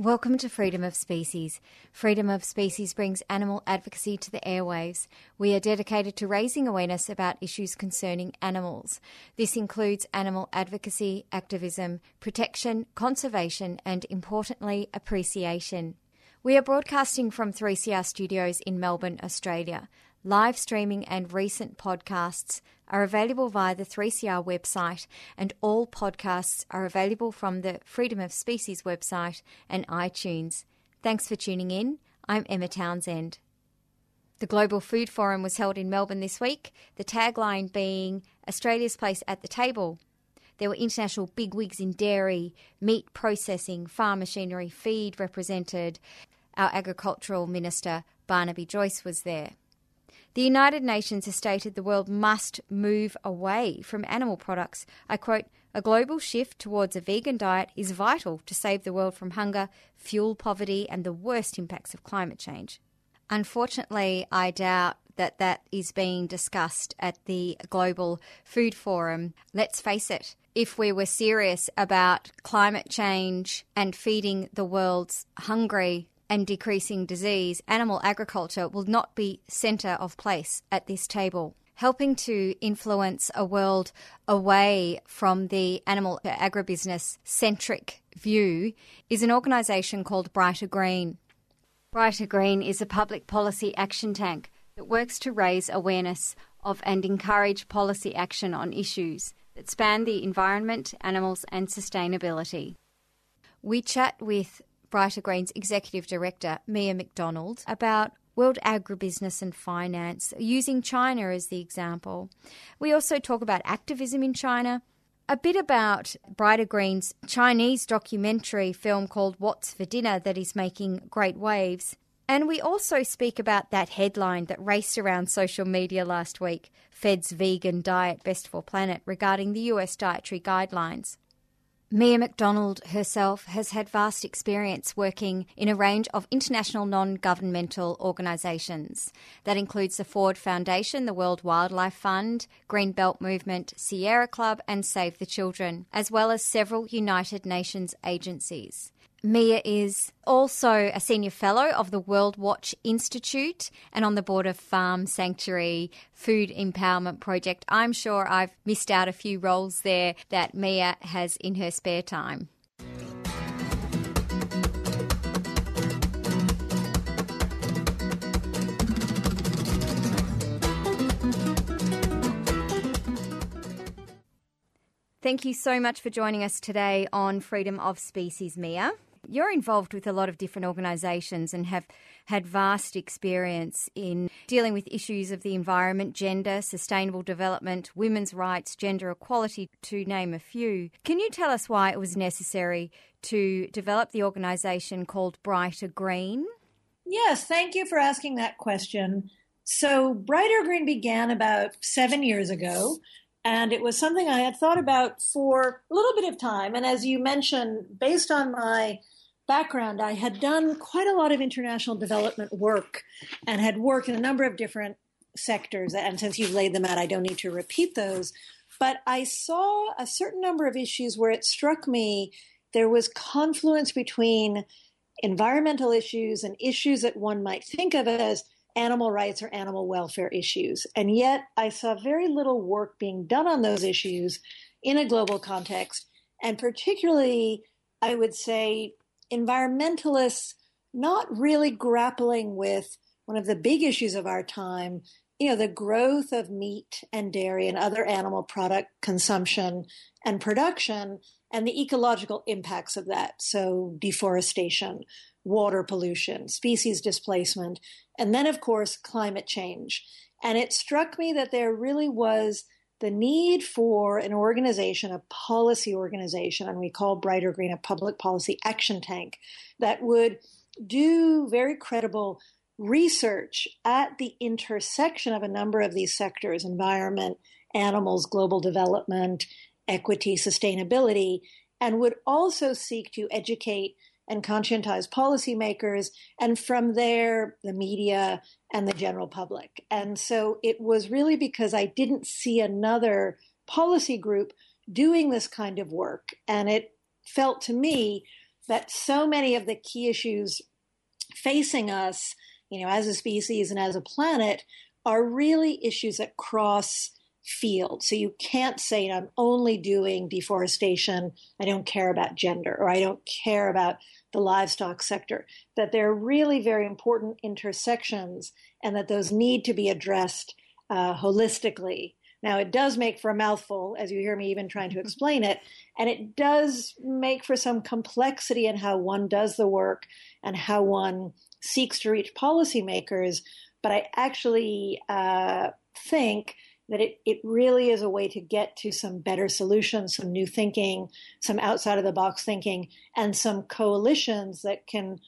Welcome to Freedom of Species. Freedom of Species brings animal advocacy to the airwaves. We are dedicated to raising awareness about issues concerning animals. This includes animal advocacy, activism, protection, conservation, and importantly, appreciation. We are broadcasting from 3CR studios in Melbourne, Australia. Live streaming and recent podcasts are available via the 3CR website, and all podcasts are available from the Freedom of Species website and iTunes. Thanks for tuning in. I'm Emma Townsend. The Global Food Forum was held in Melbourne this week, the tagline being Australia's place at the table. There were international bigwigs in dairy, meat processing, farm machinery, feed represented. Our Agricultural Minister, Barnaby Joyce, was there. The United Nations has stated the world must move away from animal products. I quote, a global shift towards a vegan diet is vital to save the world from hunger, fuel poverty, and the worst impacts of climate change. Unfortunately, I doubt that that is being discussed at the Global Food Forum. Let's face it, if we were serious about climate change and feeding the world's hungry and decreasing disease, animal agriculture will not be centre of place at this table. Helping to influence a world away from the animal agribusiness centric view is an organisation called Brighter Green. Brighter Green is a public policy action tank that works to raise awareness of and encourage policy action on issues that span the environment, animals, and sustainability. We chat with Brighter Green's Executive Director, Mia MacDonald, about world agribusiness and finance, using China as the example. We also talk about activism in China, a bit about Brighter Green's Chinese documentary film called What's for Dinner that is making great waves. And we also speak about that headline that raced around social media last week Fed's vegan diet best for planet regarding the US dietary guidelines. Mia MacDonald herself has had vast experience working in a range of international non governmental organisations. That includes the Ford Foundation, the World Wildlife Fund, Green Belt Movement, Sierra Club, and Save the Children, as well as several United Nations agencies. Mia is also a senior fellow of the World Watch Institute and on the board of Farm Sanctuary Food Empowerment Project. I'm sure I've missed out a few roles there that Mia has in her spare time. Thank you so much for joining us today on Freedom of Species, Mia you're involved with a lot of different organisations and have had vast experience in dealing with issues of the environment, gender, sustainable development, women's rights, gender equality, to name a few. Can you tell us why it was necessary to develop the organisation called Brighter Green? Yes, thank you for asking that question. So, Brighter Green began about seven years ago and it was something I had thought about for a little bit of time. And as you mentioned, based on my background, I had done quite a lot of international development work and had worked in a number of different sectors. And since you've laid them out, I don't need to repeat those. But I saw a certain number of issues where it struck me there was confluence between environmental issues and issues that one might think of as animal rights or animal welfare issues. And yet I saw very little work being done on those issues in a global context. And particularly, I would say, environmentalists not really grappling with one of the big issues of our time you know the growth of meat and dairy and other animal product consumption and production and the ecological impacts of that so deforestation water pollution species displacement and then, of course, climate change. And it struck me that there really was the need for an organization, a policy organization, and we call Brighter Green a public policy action tank that would do very credible research at the intersection of a number of these sectors environment, animals, global development, equity, sustainability, and would also seek to educate and conscientize policymakers, and from there, the media and the general public. And so it was really because I didn't see another policy group doing this kind of work. And it felt to me that so many of the key issues facing us, you know, as a species and as a planet, are really issues that cross field. So you can't say I'm only doing deforestation. I don't care about gender or I don't care about the livestock sector. That they're really very important intersections and that those need to be addressed uh, holistically. Now, it does make for a mouthful, as you hear me even trying to explain it, and it does make for some complexity in how one does the work and how one seeks to reach policymakers. But I actually uh, think that it, it really is a way to get to some better solutions, some new thinking, some outside of the box thinking, and some coalitions that can,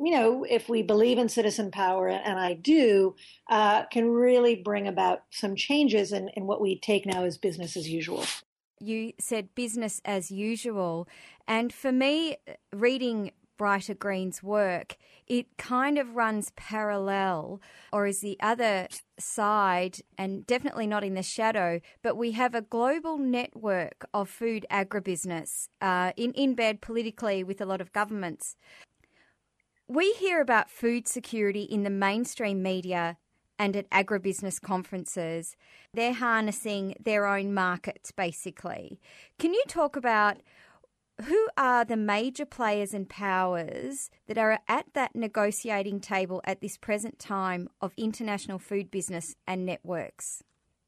you know, if we believe in citizen power, and I do, uh, can really bring about some changes in, in what we take now as business as usual. You said business as usual. And for me, reading Brighter Green's work, it kind of runs parallel or is the other side and definitely not in the shadow, but we have a global network of food agribusiness uh, in, in bed politically with a lot of governments. We hear about food security in the mainstream media and at agribusiness conferences. They're harnessing their own markets, basically. Can you talk about who are the major players and powers that are at that negotiating table at this present time of international food business and networks?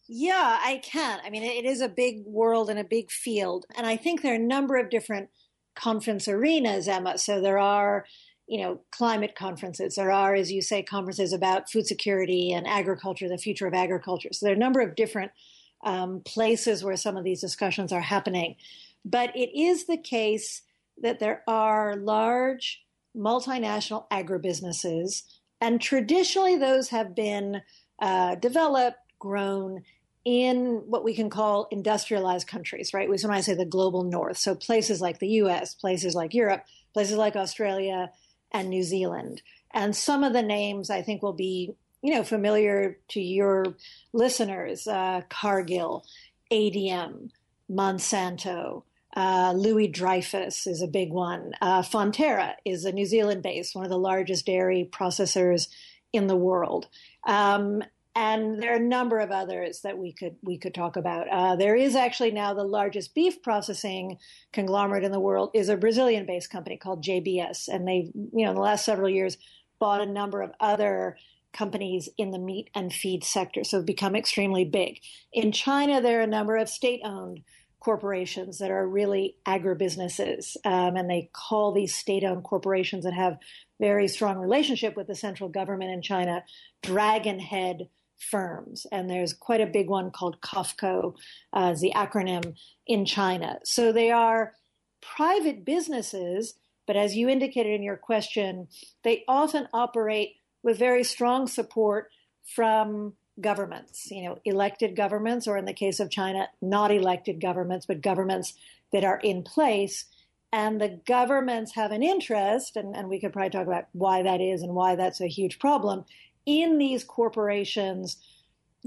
Yeah, I can. I mean, it is a big world and a big field. And I think there are a number of different conference arenas, Emma. So there are, you know, climate conferences. There are, as you say, conferences about food security and agriculture, the future of agriculture. So there are a number of different um, places where some of these discussions are happening. But it is the case that there are large multinational agribusinesses, and traditionally those have been uh, developed, grown in what we can call industrialized countries, right? When I say the global north, so places like the US, places like Europe, places like Australia and New Zealand. And some of the names I think will be, you know, familiar to your listeners: uh, Cargill, ADM, Monsanto, uh, Louis Dreyfus is a big one. Uh, Fonterra is a New Zealand based, one of the largest dairy processors in the world. Um, and there are a number of others that we could we could talk about. Uh, there is actually now the largest beef processing conglomerate in the world is a Brazilian based company called JBS, and they you know in the last several years bought a number of other companies in the meat and feed sector, so become extremely big. In China, there are a number of state owned corporations that are really agribusinesses, um, and they call these state-owned corporations that have very strong relationship with the central government in China dragon head firms. And there's quite a big one called COFCO, uh, the acronym in China. So they are private businesses, but as you indicated in your question, they often operate with very strong support from governments, you know, elected governments, or in the case of China, not elected governments, but governments that are in place. And the governments have an interest, and, and we could probably talk about why that is and why that's a huge problem, in these corporations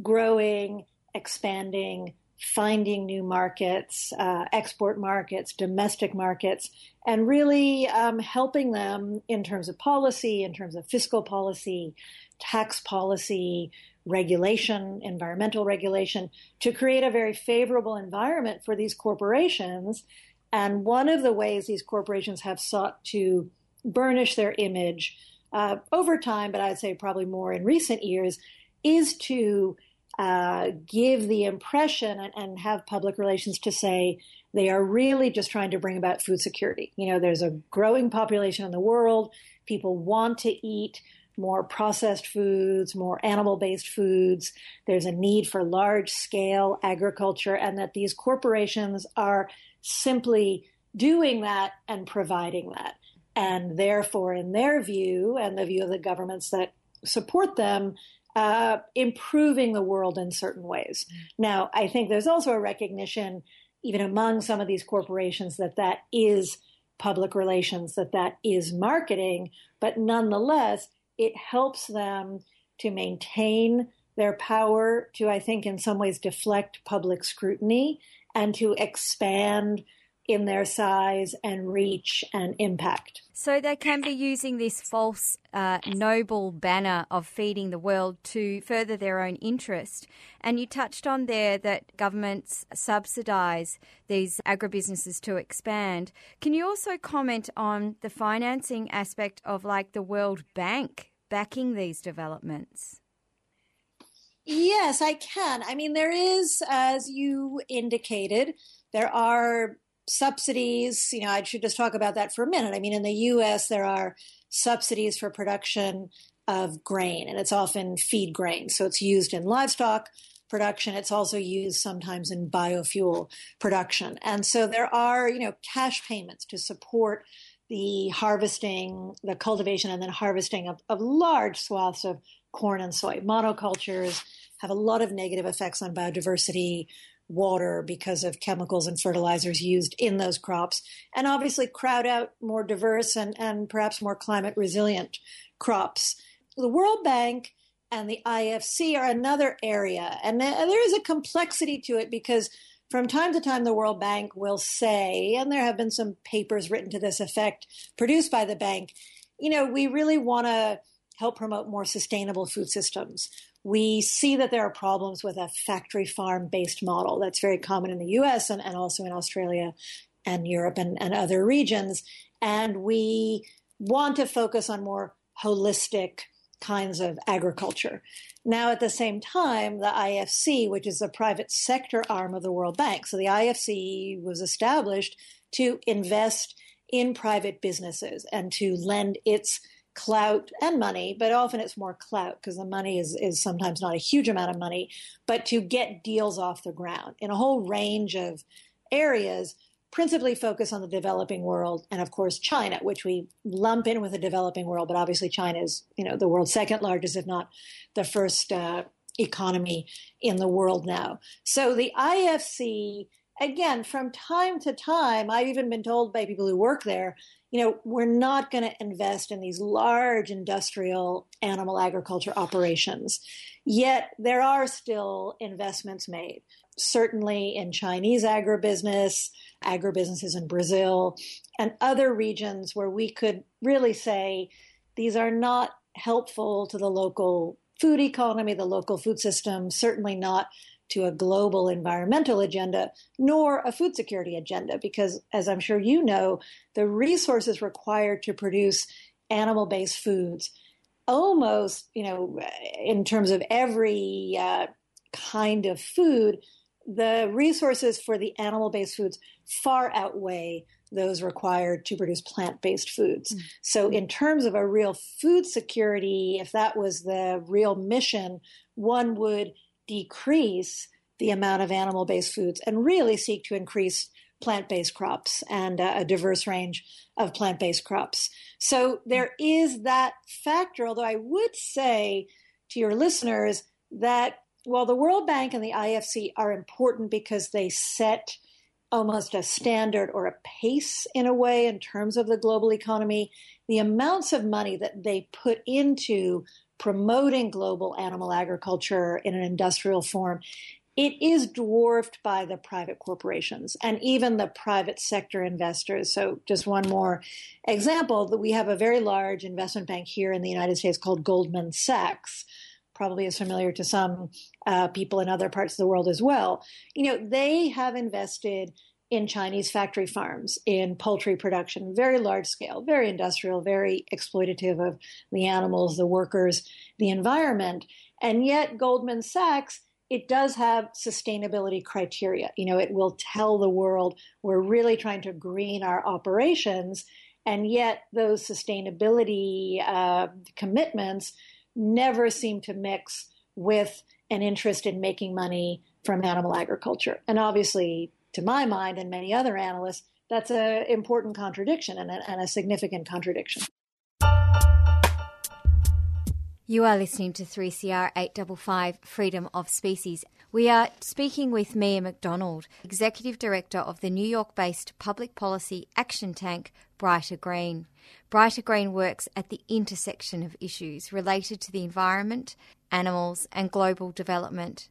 growing, expanding, finding new markets, uh, export markets, domestic markets, and really um, helping them in terms of policy, in terms of fiscal policy, tax policy, regulation, environmental regulation, to create a very favorable environment for these corporations. And one of the ways these corporations have sought to burnish their image uh, over time, but I'd say probably more in recent years, is to uh, give the impression and, and, have public relations to say they are really just trying to bring about food security. You know, there's a growing population in the world. People want to eat more processed foods, more animal based foods. There's a need for large scale agriculture, and that these corporations are simply doing that and providing that. And therefore, in their view, and the view of the governments that support them, uh, improving the world in certain ways. Now, I think there's also a recognition, even among some of these corporations, that that is public relations, that that is marketing, but nonetheless, it helps them to maintain their power to, I think, in some ways deflect public scrutiny and to expand in their size and reach and impact. So they can be using this false uh, noble banner of feeding the world to further their own interest. And you touched on there that governments subsidise these agribusinesses to expand. Can you also comment on the financing aspect of like the World Bank backing these developments? Yes, I can. I mean, there is, as you indicated, there are subsidies, you know, I should just talk about that for a minute. I mean, in the US, there are subsidies for production of grain, and it's often feed grain. So it's used in livestock production. It's also used sometimes in biofuel production. And so there are, you know, cash payments to support the harvesting, the cultivation, and then harvesting of, of large swaths of corn and soy. Monocultures have a lot of negative effects on biodiversity, water because of chemicals and fertilizers used in those crops, and obviously crowd out more diverse and, and perhaps more climate resilient crops. The World Bank and the IFC are another area, and there is a complexity to it because from time to time the World Bank will say, and there have been some papers written to this effect produced by the bank, you know, we really want to help promote more sustainable food systems we see that there are problems with a factory farm based model that's very common in the US and, and also in Australia and Europe and, and other regions. And we want to focus on more holistic kinds of agriculture. Now, at the same time, the IFC, which is the private sector arm of the World Bank, so the IFC was established to invest in private businesses and to lend its clout and money, but often it's more clout because the money is, is sometimes not a huge amount of money, but to get deals off the ground in a whole range of areas, principally focus on the developing world and of course China, which we lump in with the developing world, but obviously China is, you know, the world's second largest, if not the first uh, economy in the world now. So the IFC again, from time to time, I've even been told by people who work there, you know, we're not going to invest in these large industrial animal agriculture operations. Yet there are still investments made, certainly in Chinese agribusiness, agribusinesses in Brazil, and other regions where we could really say these are not helpful to the local food economy, the local food system, certainly not to a global environmental agenda, nor a food security agenda, because as I'm sure you know, the resources required to produce animal based foods almost, you know, in terms of every uh, kind of food, the resources for the animal based foods far outweigh those required to produce plant based foods. Mm. So, in terms of a real food security, if that was the real mission, one would decrease the amount of animal based foods and really seek to increase plant based crops and uh, a diverse range of plant based crops. So there is that factor, although I would say to your listeners that while the World Bank and the IFC are important because they set almost a standard or a pace in a way in terms of the global economy, the amounts of money that they put into promoting global animal agriculture in an industrial form, it is dwarfed by the private corporations and even the private sector investors. So, just one more example that we have a very large investment bank here in the United States called Goldman Sachs. Probably is familiar to some uh, people in other parts of the world as well. You know, they have invested in Chinese factory farms in poultry production, very large scale, very industrial, very exploitative of the animals, the workers, the environment. And yet, Goldman Sachs, it does have sustainability criteria. You know, it will tell the world we're really trying to green our operations. And yet, those sustainability uh, commitments never seem to mix with an interest in making money from animal agriculture. And obviously, to my mind and many other analysts, that's an important contradiction and a, and a significant contradiction. You are listening to 3CR 855 Freedom of Species. We are speaking with Mia MacDonald, Executive Director of the New York based public policy action tank Brighter Green. Brighter Green works at the intersection of issues related to the environment, animals, and global development.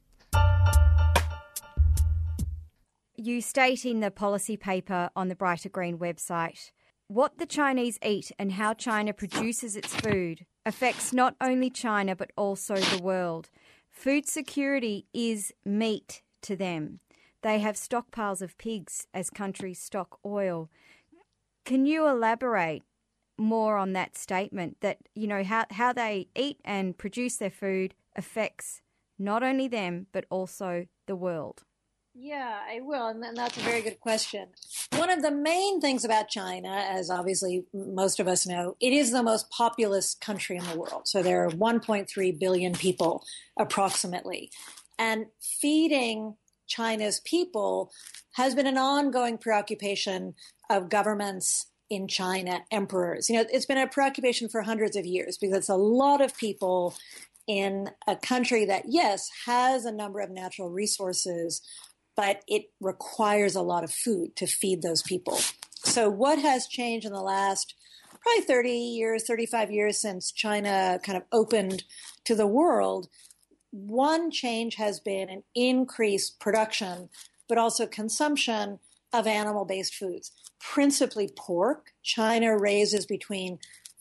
You state in the policy paper on the Brighter Green website what the Chinese eat and how China produces its food affects not only China but also the world. Food security is meat to them. They have stockpiles of pigs as countries stock oil. Can you elaborate more on that statement that, you know, how, how they eat and produce their food affects not only them but also the world? Yeah, I will. And that's a very good question. One of the main things about China, as obviously most of us know, it is the most populous country in the world. So there are 1.3 billion people approximately. And feeding China's people has been an ongoing preoccupation of governments in China, emperors. You know, it's been a preoccupation for hundreds of years because it's a lot of people in a country that, yes, has a number of natural resources, but it requires a lot of food to feed those people. So, what has changed in the last probably 30 years, 35 years since China kind of opened to the world? One change has been an increased production, but also consumption of animal based foods, principally pork. China raises between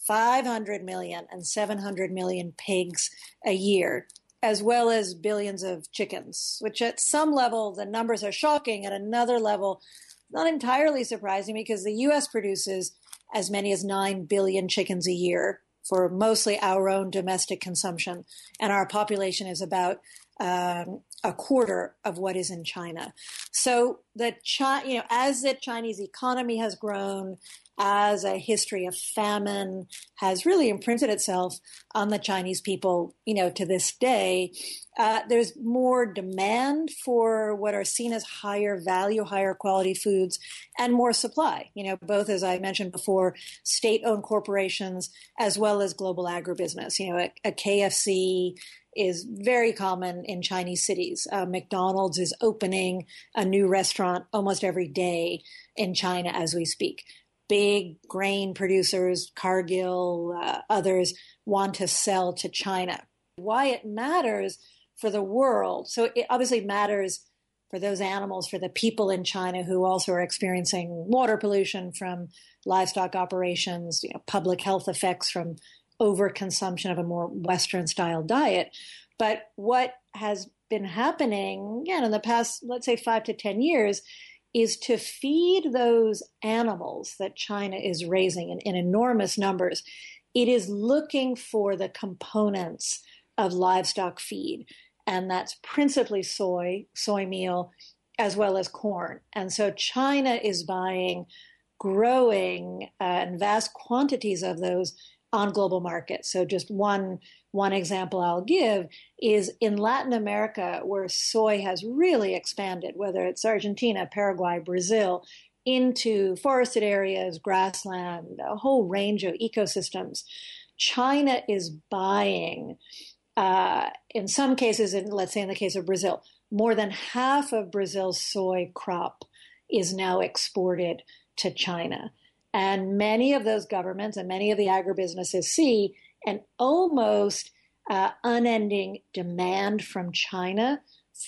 500 million and 700 million pigs a year as well as billions of chickens, which at some level the numbers are shocking. At another level, not entirely surprising because the US produces as many as 9 billion chickens a year for mostly our own domestic consumption. And our population is about um, a quarter of what is in China. So the Chi- you know, as the Chinese economy has grown, as a history of famine has really imprinted itself on the Chinese people, you know, to this day. Uh, there's more demand for what are seen as higher value, higher quality foods, and more supply. You know, both as I mentioned before, state-owned corporations as well as global agribusiness. You know, a, a KFC is very common in Chinese cities. Uh, McDonald's is opening a new restaurant almost every day in China as we speak big grain producers, Cargill, uh, others, want to sell to China. Why it matters for the world. So it obviously matters for those animals, for the people in China who also are experiencing water pollution from livestock operations, you know, public health effects from overconsumption of a more Western style diet. But what has been happening, again, in the past, let's say five to 10 years, is to feed those animals that China is raising in, in enormous numbers. It is looking for the components of livestock feed, and that's principally soy, soy meal, as well as corn. And so China is buying growing uh, and vast quantities of those on global markets. So just one one example I'll give is in Latin America, where soy has really expanded, whether it's Argentina, Paraguay, Brazil, into forested areas, grassland, a whole range of ecosystems. China is buying, uh, in some cases, in, let's say in the case of Brazil, more than half of Brazil's soy crop is now exported to China. And many of those governments and many of the agribusinesses see an almost uh, unending demand from China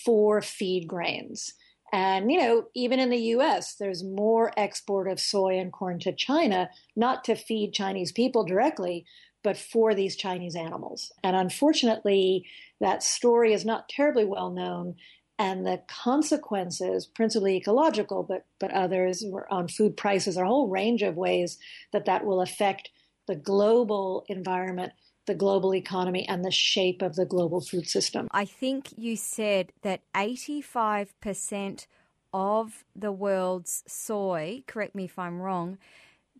for feed grains. And, you know, even in the US, there's more export of soy and corn to China, not to feed Chinese people directly, but for these Chinese animals. And unfortunately, that story is not terribly well known. And the consequences, principally ecological, but, but others on food prices, a whole range of ways that that will affect the global environment the global economy and the shape of the global food system. I think you said that 85% of the world's soy, correct me if I'm wrong,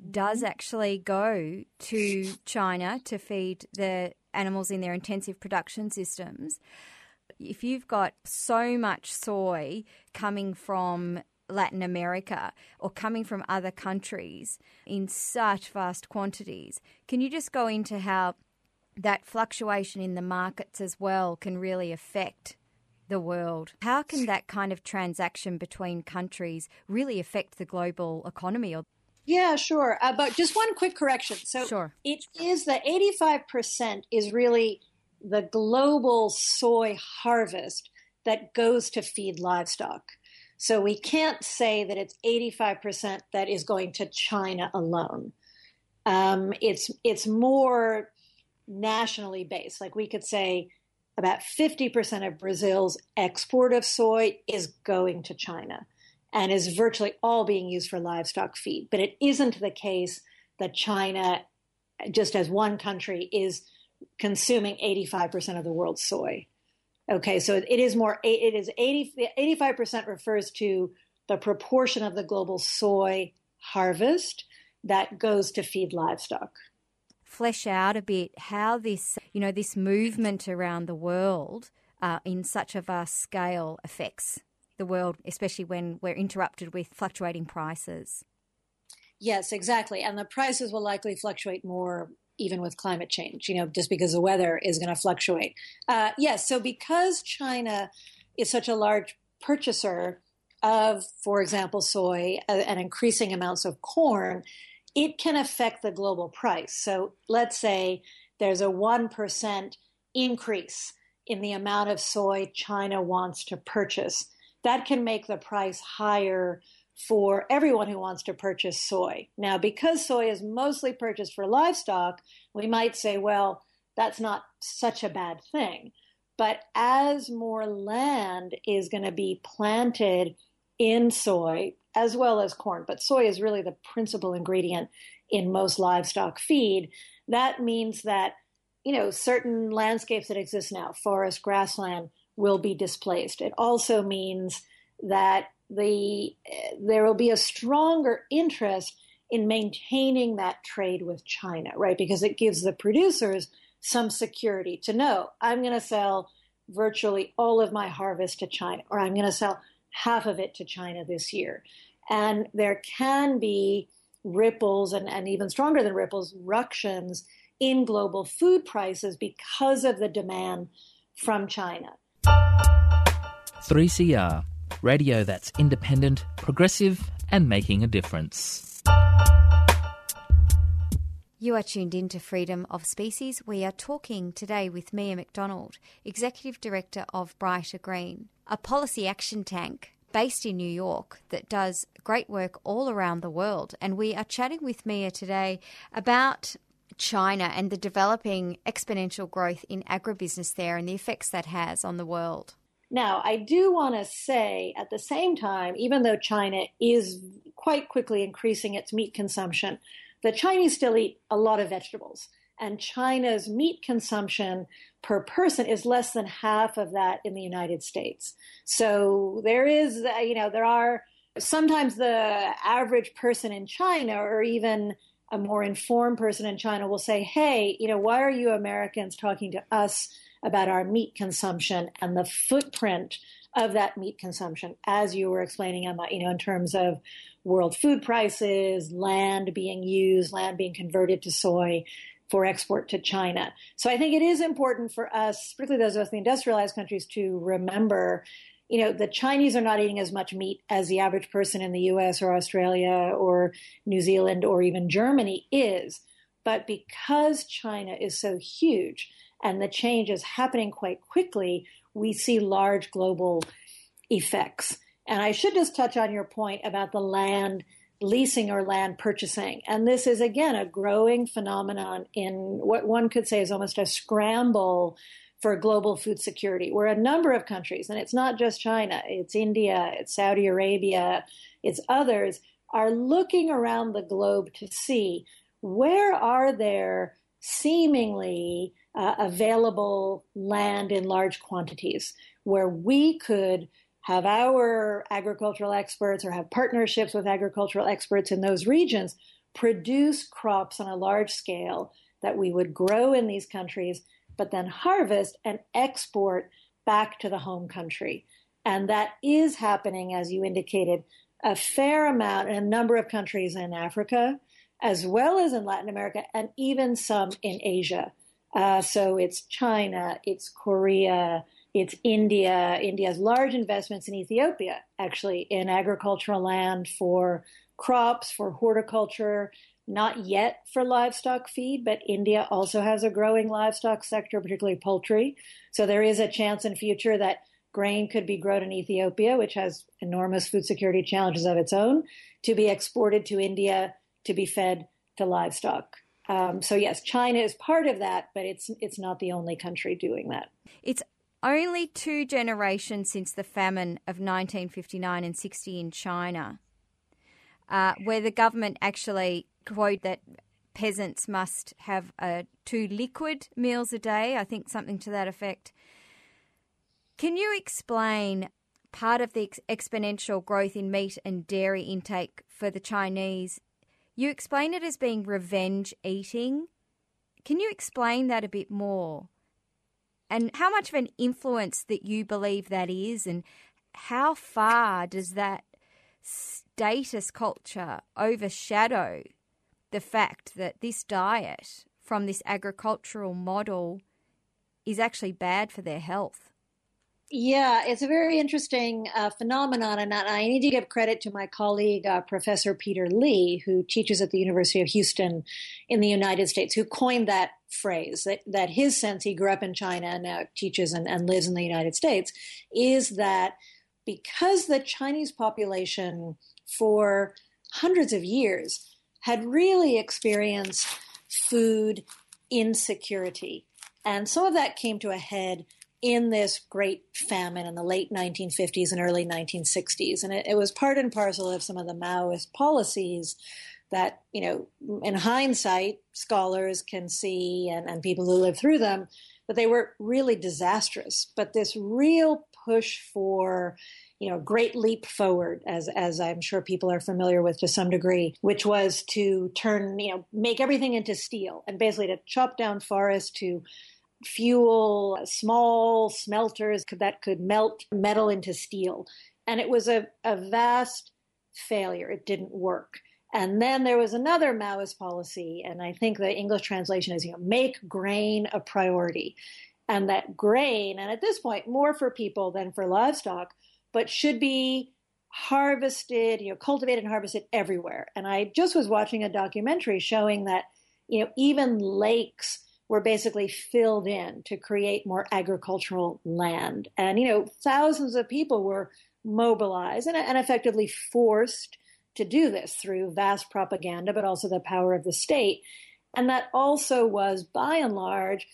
does mm-hmm. actually go to China to feed the animals in their intensive production systems. If you've got so much soy coming from Latin America or coming from other countries in such vast quantities, can you just go into how that fluctuation in the markets as well can really affect the world. How can that kind of transaction between countries really affect the global economy? Or Yeah, sure. Uh, but just one quick correction. So sure. it is that 85% is really the global soy harvest that goes to feed livestock. So we can't say that it's 85% that is going to China alone. Um, it's it's more nationally based. Like we could say about 50% of Brazil's export of soy is going to China and is virtually all being used for livestock feed. But it isn't the case that China, just as one country, is consuming 85% of the world's soy. Okay, so it is more, it is 80, 85% refers to the proportion of the global soy harvest that goes to feed livestock flesh out a bit how this, you know, this movement around the world uh, in such a vast scale affects the world, especially when we're interrupted with fluctuating prices. Yes, exactly. And the prices will likely fluctuate more even with climate change, you know, just because the weather is going to fluctuate. Uh, yes, so because China is such a large purchaser of, for example, soy uh, and increasing amounts of corn, it can affect the global price. So let's say there's a 1% increase in the amount of soy China wants to purchase. That can make the price higher for everyone who wants to purchase soy. Now, because soy is mostly purchased for livestock, we might say, well, that's not such a bad thing. But as more land is going to be planted in soy, as well as corn, but soy is really the principal ingredient in most livestock feed. That means that, you know, certain landscapes that exist now, forest, grassland, will be displaced. It also means that the there will be a stronger interest in maintaining that trade with China, right? Because it gives the producers some security to know I'm going to sell virtually all of my harvest to China, or I'm going to sell half of it to China this year. And there can be ripples and, and even stronger than ripples, ructions in global food prices because of the demand from China. 3CR, radio that's independent, progressive, and making a difference. You are tuned in to Freedom of Species. We are talking today with Mia MacDonald, Executive Director of Brighter Green, a policy action tank based in New York that does great work all around the world. And we are chatting with Mia today about China and the developing exponential growth in agribusiness there and the effects that has on the world. Now, I do want to say at the same time, even though China is quite quickly increasing its meat consumption, the Chinese still eat a lot of vegetables. And China's meat consumption per person is less than half of that in the United States. So there is, uh, you know, there are sometimes the average person in China or even a more informed person in China will say, hey, you know, why are you Americans talking to us about our meat consumption and the footprint of that meat consumption, as you were explaining, Emma, you know, in terms of world food prices, land being used, land being converted to soy for export to China. So I think it is important for us, particularly those of us in the industrialized countries, to remember, you know, the Chinese are not eating as much meat as the average person in the US or Australia or New Zealand or even Germany is. But because China is so huge and the change is happening quite quickly, we see large global effects. And I should just touch on your point about the land leasing or land purchasing. And this is, again, a growing phenomenon in what one could say is almost a scramble for global food security, where a number of countries, and it's not just China, it's India, it's Saudi Arabia, it's others, are looking around the globe to see where are there seemingly uh, available land in large quantities where we could have our agricultural experts or have partnerships with agricultural experts in those regions produce crops on a large scale that we would grow in these countries, but then harvest and export back to the home country. And that is happening, as you indicated, a fair amount in a number of countries in Africa, as well as in Latin America, and even some in Asia. Uh, so it's China, it's Korea, it's India. India has large investments in Ethiopia, actually, in agricultural land for crops, for horticulture, not yet for livestock feed, but India also has a growing livestock sector, particularly poultry. So there is a chance in future that grain could be grown in Ethiopia, which has enormous food security challenges of its own, to be exported to India to be fed to livestock. Um, so yes, China is part of that, but it's it's not the only country doing that. It's only two generations since the famine of 1959 and 60 in China, uh, where the government actually quote that peasants must have uh, two liquid meals a day. I think something to that effect. Can you explain part of the ex- exponential growth in meat and dairy intake for the Chinese? You explain it as being revenge eating. Can you explain that a bit more? And how much of an influence that you believe that is, and how far does that status culture overshadow the fact that this diet from this agricultural model is actually bad for their health? Yeah, it's a very interesting uh, phenomenon, and I need to give credit to my colleague, uh, Professor Peter Li, who teaches at the University of Houston in the United States, who coined that phrase. That, that his sense, he grew up in China and now teaches and, and lives in the United States, is that because the Chinese population for hundreds of years had really experienced food insecurity. And some of that came to a head in this great famine in the late 1950s and early 1960s. And it, it, was part and parcel of some of the Maoist policies that, you know, in hindsight, scholars can see and, and people who lived through them that they were really disastrous. But this real push for you know, great leap forward, as as I'm sure people are familiar with to some degree, which was to turn, you know, make everything into steel and basically to chop down forests to fuel small smelters that could melt metal into steel. And it was a, a vast failure. It didn't work. And then there was another Maoist policy, and I think the English translation is, you know, make grain a priority. And that grain, and at this point, more for people than for livestock, but should be harvested, you know, cultivated and harvested everywhere. And I just was watching a documentary showing that, you know, even lakes were basically filled in to create more agricultural land. And, you know, thousands of people were mobilized and, and effectively forced to do this through vast propaganda, but also the power of the state. And that also was, by and large,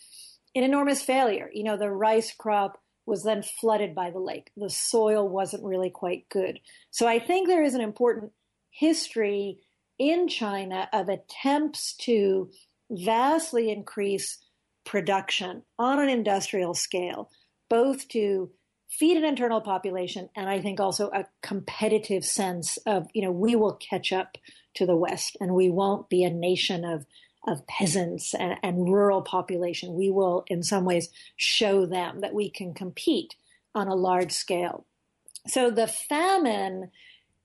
an enormous failure. You know, the rice crop was then flooded by the lake. The soil wasn't really quite good. So I think there is an important history in China of attempts to vastly increase production on an industrial scale, both to feed an internal population and I think also a competitive sense of, you know, we will catch up to the West and we won't be a nation of of peasants and, and rural population. We will in some ways show them that we can compete on a large scale. So the famine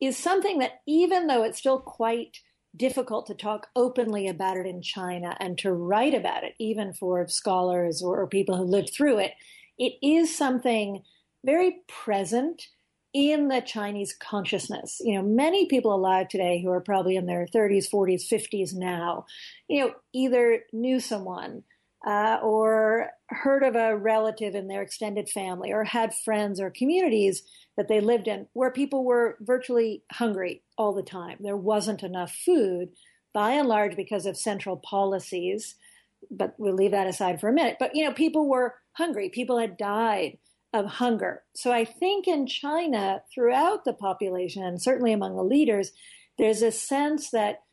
is something that even though it's still quite difficult to talk openly about it in China and to write about it, even for scholars or, people who lived through it. It is something very present in the Chinese consciousness. You know, many people alive today who are probably in their 30s, 40s, 50s now, you know, either knew someone uh, or heard of a relative in their extended family or had friends or communities that they lived in where people were virtually hungry all the time. There wasn't enough food, by and large, because of central policies. But we'll leave that aside for a minute. But, you know, people were hungry. People had died of hunger. So I think in China, throughout the population, and certainly among the leaders, there's a sense that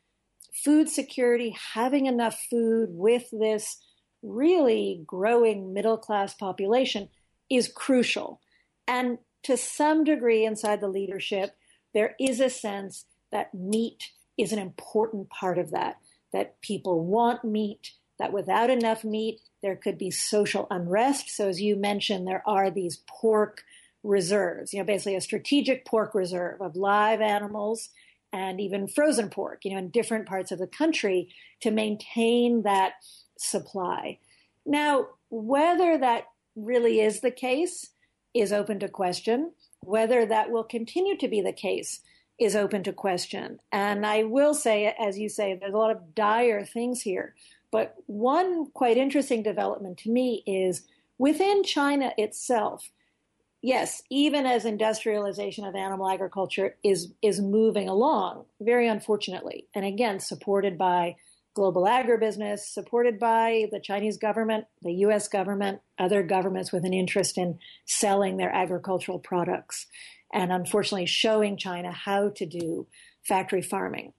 food security, having enough food with this really growing middle class population is crucial. And to some degree inside the leadership, there is a sense that meat is an important part of that. That people want meat, that without enough meat, there could be social unrest. So, as you mentioned, there are these pork reserves, you know, basically a strategic pork reserve of live animals and even frozen pork, you know, in different parts of the country to maintain that supply. Now, whether that really is the case is open to question. Whether that will continue to be the case is open to question. And I will say, as you say, there's a lot of dire things here. But one quite interesting development to me is within China itself, yes, even as industrialization of animal agriculture is, is moving along, very unfortunately, and again, supported by global agribusiness, supported by the Chinese government, the US government, other governments with an interest in selling their agricultural products, and unfortunately showing China how to do factory farming.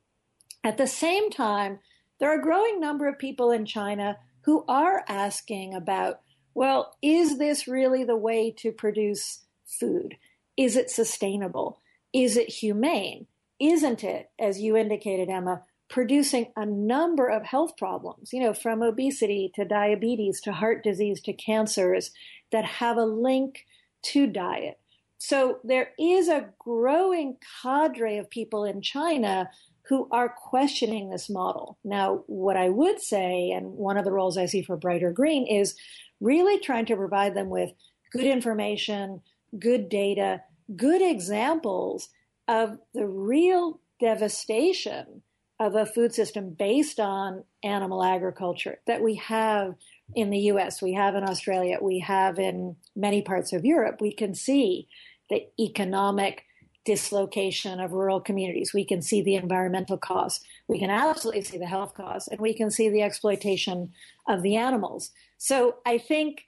At the same time, there are a growing number of people in China who are asking about, well, is this really the way to produce food? Is it sustainable? Is it humane? Isn't it, as you indicated, Emma, producing a number of health problems, you know, from obesity to diabetes to heart disease to cancers that have a link to diet. So there is a growing cadre of people in China who are questioning this model. Now, what I would say, and one of the roles I see for Brighter Green, is really trying to provide them with good information, good data, good examples of the real devastation of a food system based on animal agriculture that we have in the US, we have in Australia, we have in many parts of Europe, we can see the economic dislocation of rural communities. We can see the environmental costs. We can absolutely see the health costs, and we can see the exploitation of the animals. So I think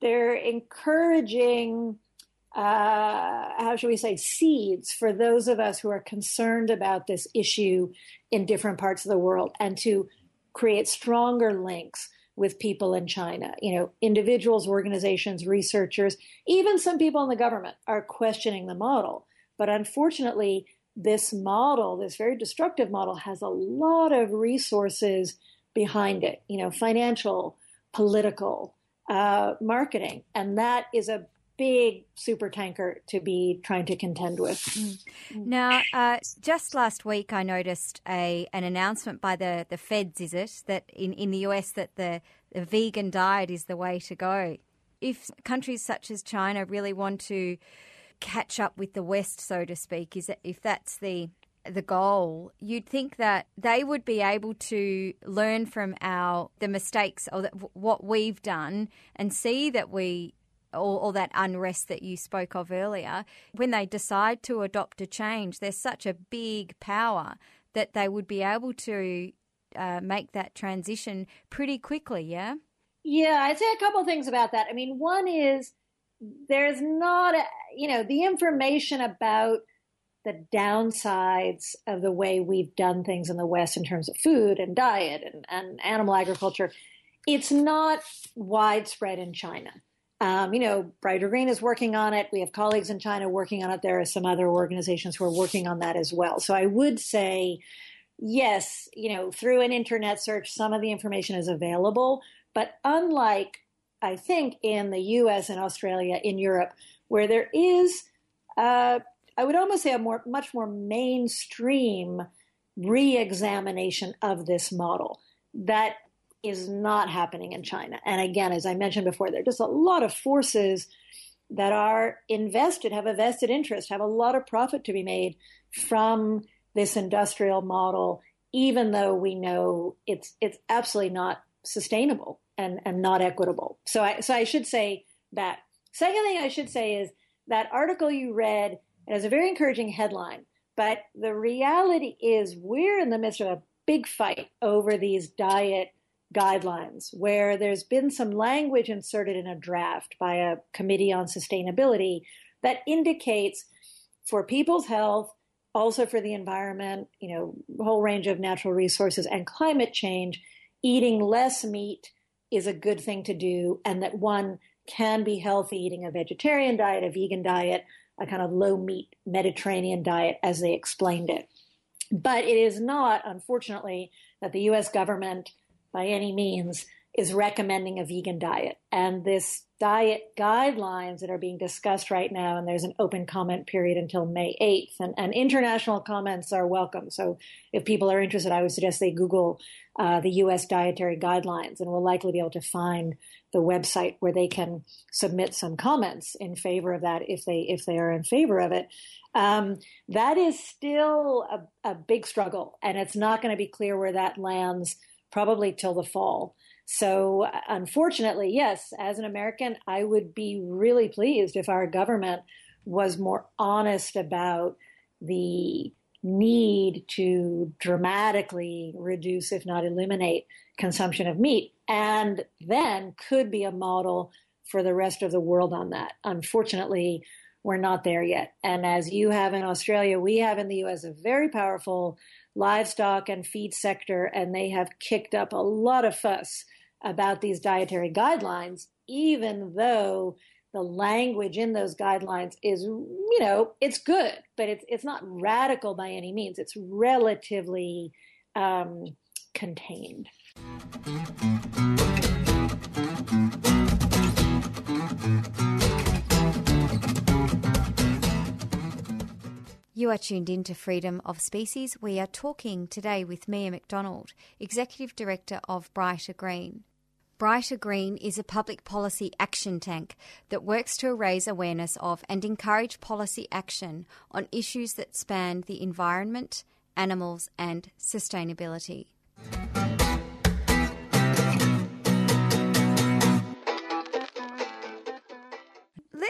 they're encouraging uh, how should we say, seeds for those of us who are concerned about this issue in different parts of the world and to create stronger links with people in China. You know, individuals, organizations, researchers, even some people in the government are questioning the model. But unfortunately, this model, this very destructive model, has a lot of resources behind it, you know, financial, political, uh, marketing. And that is a big super tanker to be trying to contend with. Mm. Now, uh, just last week, I noticed a an announcement by the, the feds, is it, that in, in the US that the, the vegan diet is the way to go. If countries such as China really want to catch up with the West, so to speak, is that if that's the the goal, you'd think that they would be able to learn from our the mistakes or the, what we've done and see that we or, that unrest that you spoke of earlier, when they decide to adopt a change, there's such a big power that they would be able to uh, make that transition pretty quickly, yeah? Yeah, I'd say a couple things about that. I mean, one is there's not, a, you know, the information about the downsides of the way we've done things in the West in terms of food and diet and, and animal agriculture. It's not widespread in China. Um, you know, Brighter Green is working on it. We have colleagues in China working on it. There are some other organizations who are working on that as well. So I would say, yes, you know, through an internet search, some of the information is available. But unlike, I think, in the US and Australia, in Europe, where there is, uh, I would almost say, a more, much more mainstream re examination of this model that is not happening in China. And again, as I mentioned before, there are just a lot of forces that are invested, have a vested interest, have a lot of profit to be made from this industrial model, even though we know it's it's absolutely not sustainable and, and not equitable. So I so I should say that. Second thing I should say is that article you read has a very encouraging headline, but the reality is we're in the midst of a big fight over these diet guidelines where there's been some language inserted in a draft by a committee on sustainability that indicates for people's health, also for the environment, you know, whole range of natural resources and climate change, eating less meat is a good thing to do and that one can be healthy eating a vegetarian diet, a vegan diet, a kind of low meat Mediterranean diet as they explained it. But it is not, unfortunately, that the US government by any means is recommending a vegan diet. And this diet guidelines that are being discussed right now, and there's an open comment period until May 8th, and, and international comments are welcome. So if people are interested, I would suggest they Google uh, the U.S. dietary guidelines, and will likely be able to find the website where they can submit some comments in favor of that if they if they are in favor of it. Um, that is still a, a big struggle, and it's not going to be clear where that lands probably till the fall. So, uh, unfortunately, yes, as an American, I would be really pleased if our government was more honest about the need to dramatically reduce, if not eliminate, consumption of meat, and then could be a model for the rest of the world on that. Unfortunately, we're not there yet. And as you have in Australia, we have in the US a very powerful livestock and feed sector, and they have kicked up a lot of fuss about these dietary guidelines, even though the language in those guidelines is, you know, it's good, but it's it's not radical by any means. It's relatively um, contained. You are tuned in to Freedom of Species. We are talking today with Mia MacDonald, Executive Director of Brighter Green. Brighter Green is a public policy action tank that works to raise awareness of and encourage policy action on issues that span the environment, animals, and sustainability.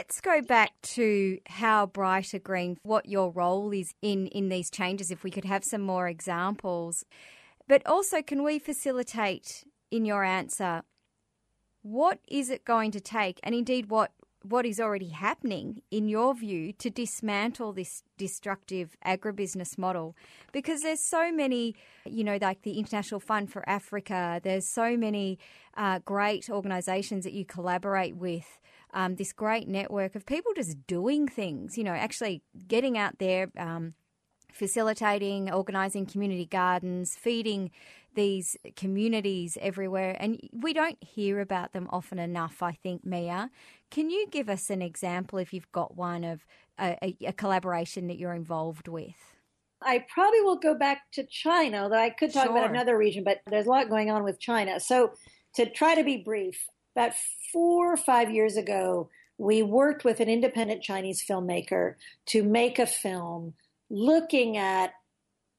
Let's go back to how Brighter Green, what your role is in, in these changes, if we could have some more examples. But also, can we facilitate in your answer what is it going to take, and indeed what what is already happening, in your view, to dismantle this destructive agribusiness model? Because there's so many, you know, like the International Fund for Africa, there's so many uh, great organisations that you collaborate with. Um, this great network of people just doing things, you know, actually getting out there, um, facilitating, organising community gardens, feeding these communities everywhere, and we don't hear about them often enough, I think, Mia. Can you give us an example, if you've got one, of a, a collaboration that you're involved with? I probably will go back to China, although I could talk sure. about another region, but there's a lot going on with China. So, to try to be brief, about four or five years ago, we worked with an independent Chinese filmmaker to make a film looking at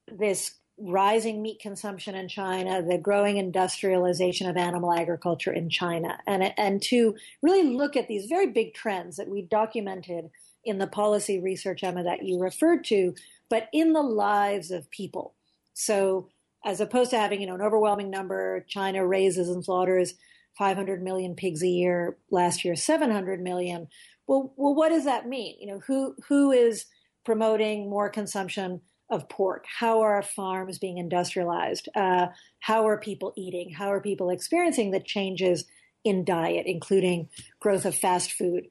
this rising meat consumption in China, the growing industrialization of animal agriculture in China, and, and to really look at these very big trends that we documented in the policy research, Emma, that you referred to, but in the lives of people. So, as opposed to having you know an overwhelming number, China raises and slaughters 500 million pigs a year. Last year, 700 million. Well, well, what does that mean? You know, who who is promoting more consumption of pork? How are farms being industrialized? Uh, how are people eating? How are people experiencing the changes in diet, including growth of fast food?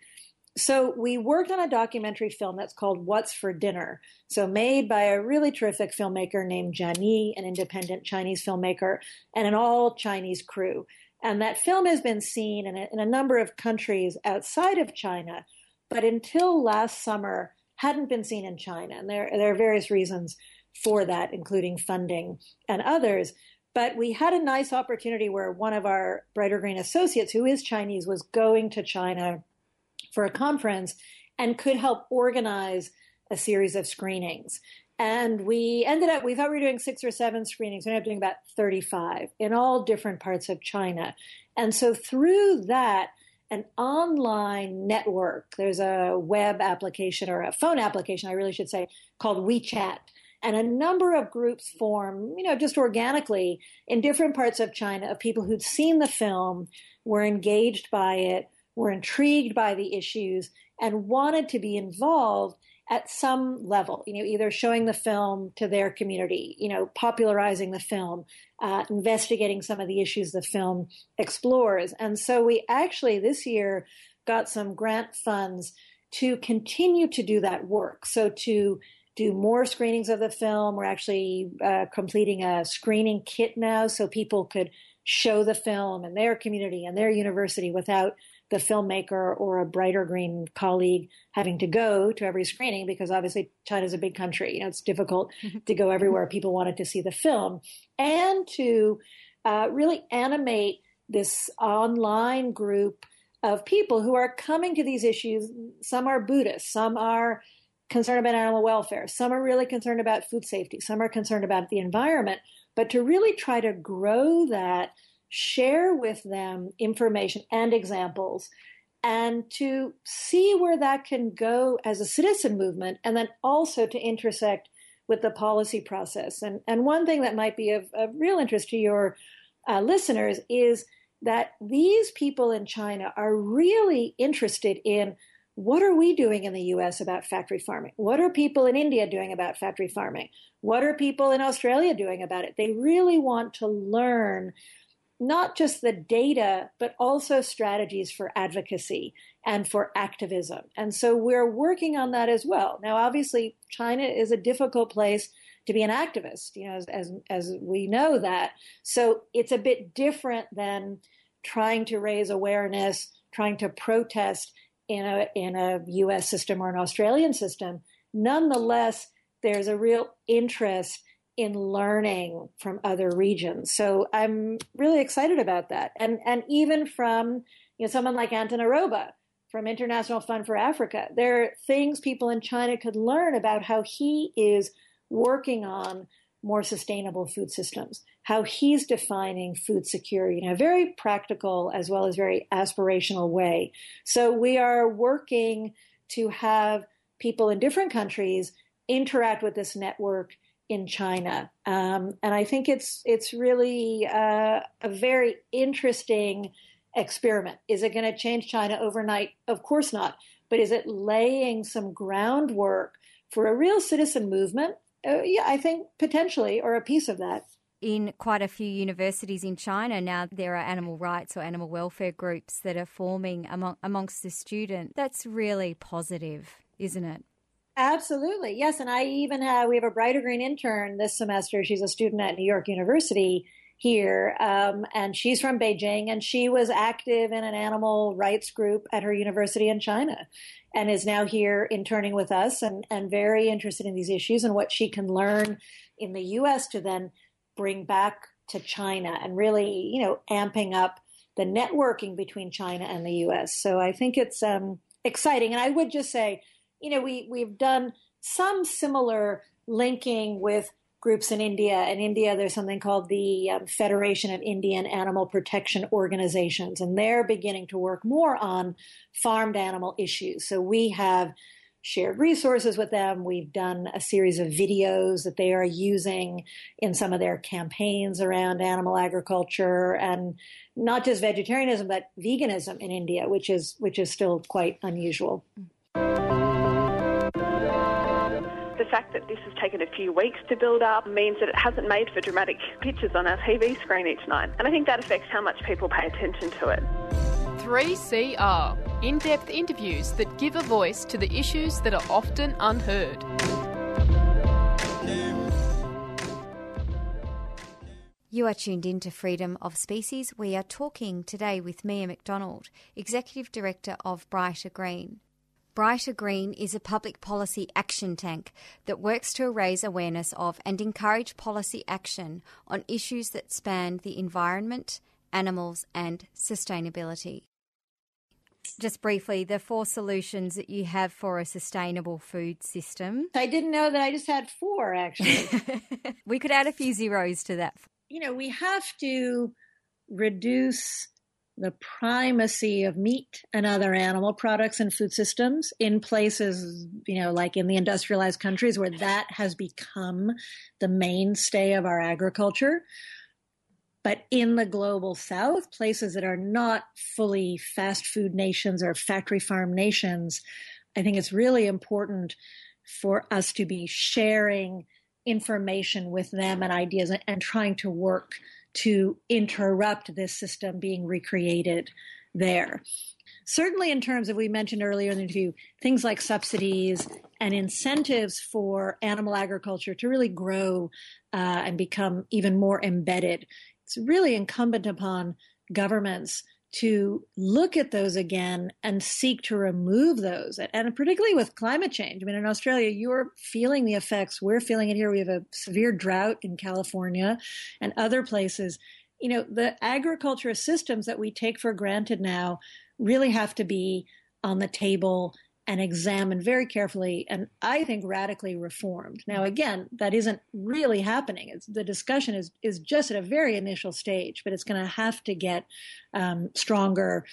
So we worked on a documentary film that's called What's for Dinner. So made by a really terrific filmmaker named Jian an independent Chinese filmmaker, and an all Chinese crew. And that film has been seen in a, in a number of countries outside of China. But until last summer, hadn't been seen in China. And there, there are various reasons for that, including funding and others. But we had a nice opportunity where one of our Brighter Green associates, who is Chinese, was going to China for a conference and could help organize a series of screenings. And we ended up, we thought we were doing six or seven screenings. We ended up doing about 35 in all different parts of China. And so through that, an online network. There's a web application or a phone application, I really should say, called WeChat. And a number of groups form, you know, just organically in different parts of China of people who'd seen the film, were engaged by it, were intrigued by the issues, and wanted to be involved at some level, you know, either showing the film to their community, you know, popularizing the film, uh, investigating some of the issues the film explores. And so we actually this year got some grant funds to continue to do that work. So to do more screenings of the film. We're actually uh, completing a screening kit now so people could show the film in their community and their university without the filmmaker or a brighter green colleague having to go to every screening because obviously China's a big country. You know, it's difficult to go everywhere. People wanted to see the film and to uh, really animate this online group of people who are coming to these issues. Some are Buddhists, some are concerned about animal welfare, some are really concerned about food safety, some are concerned about the environment, but to really try to grow that share with them information and examples and to see where that can go as a citizen movement and then also to intersect with the policy process. And, and one thing that might be of, of real interest to your uh, listeners is that these people in China are really interested in what are we doing in the US about factory farming? What are people in India doing about factory farming? What are people in Australia doing about it? They really want to learn not just the data, but also strategies for advocacy and for activism. And so we're working on that as well. Now, obviously, China is a difficult place to be an activist, you know, as, as, as we know that. So it's a bit different than trying to raise awareness, trying to protest in a, in a US system or an Australian system. Nonetheless, there's a real interest in learning from other regions. So I'm really excited about that. And and even from you know someone like Anteneh Roba from International Fund for Africa, there are things people in China could learn about how he is working on more sustainable food systems, how he's defining food security in a very practical as well as very aspirational way. So we are working to have people in different countries interact with this network in China, um, and I think it's it's really uh, a very interesting experiment. Is it going to change China overnight? Of course not. But is it laying some groundwork for a real citizen movement? Uh, yeah, I think potentially, or a piece of that. In quite a few universities in China now, there are animal rights or animal welfare groups that are forming among, amongst the students. That's really positive, isn't it? Absolutely. Yes. And I even have, we have a Brighter Green intern this semester. She's a student at New York University here. Um, and she's from Beijing and she was active in an animal rights group at her university in China and is now here interning with us and, and very interested in these issues and what she can learn in the US to then bring back to China and really, you know, amping up the networking between China and the US. So I think it's um, exciting. And I would just say, you know, we, we've done some similar linking with groups in India. In India, there's something called the um, Federation of Indian Animal Protection Organizations, and they're beginning to work more on farmed animal issues. So we have shared resources with them. We've done a series of videos that they are using in some of their campaigns around animal agriculture and not just vegetarianism, but veganism in India, which is which is still quite unusual. The fact that this has taken a few weeks to build up means that it hasn't made for dramatic pictures on our TV screen each night. And I think that affects how much people pay attention to it. 3CR in depth interviews that give a voice to the issues that are often unheard. You are tuned in to Freedom of Species. We are talking today with Mia MacDonald, Executive Director of Brighter Green. Brighter Green is a public policy action tank that works to raise awareness of and encourage policy action on issues that span the environment, animals, and sustainability. Just briefly, the four solutions that you have for a sustainable food system. I didn't know that I just had four, actually. we could add a few zeros to that. You know, we have to reduce the primacy of meat and other animal products and food systems in places, you know, like in the industrialized countries where that has become the mainstay of our agriculture. But in the global south, places that are not fully fast food nations or factory farm nations, I think it's really important for us to be sharing information with them and ideas and trying to work to interrupt this system being recreated there. certainly in terms of, we mentioned earlier in the interview, things like subsidies and incentives for animal agriculture to really grow uh, and become even more embedded. It's really incumbent upon governments to look at those again and seek to remove those. And particularly with climate change. I mean, in Australia, you're feeling the effects. We're feeling it here. We have a severe drought in California and other places. You know, the agriculture systems that we take for granted now really have to be on the table and examined very carefully and I think radically reformed. Now, again, that isn't really happening. It's, the discussion is, is just at a very initial stage, but it's going to have to get um, stronger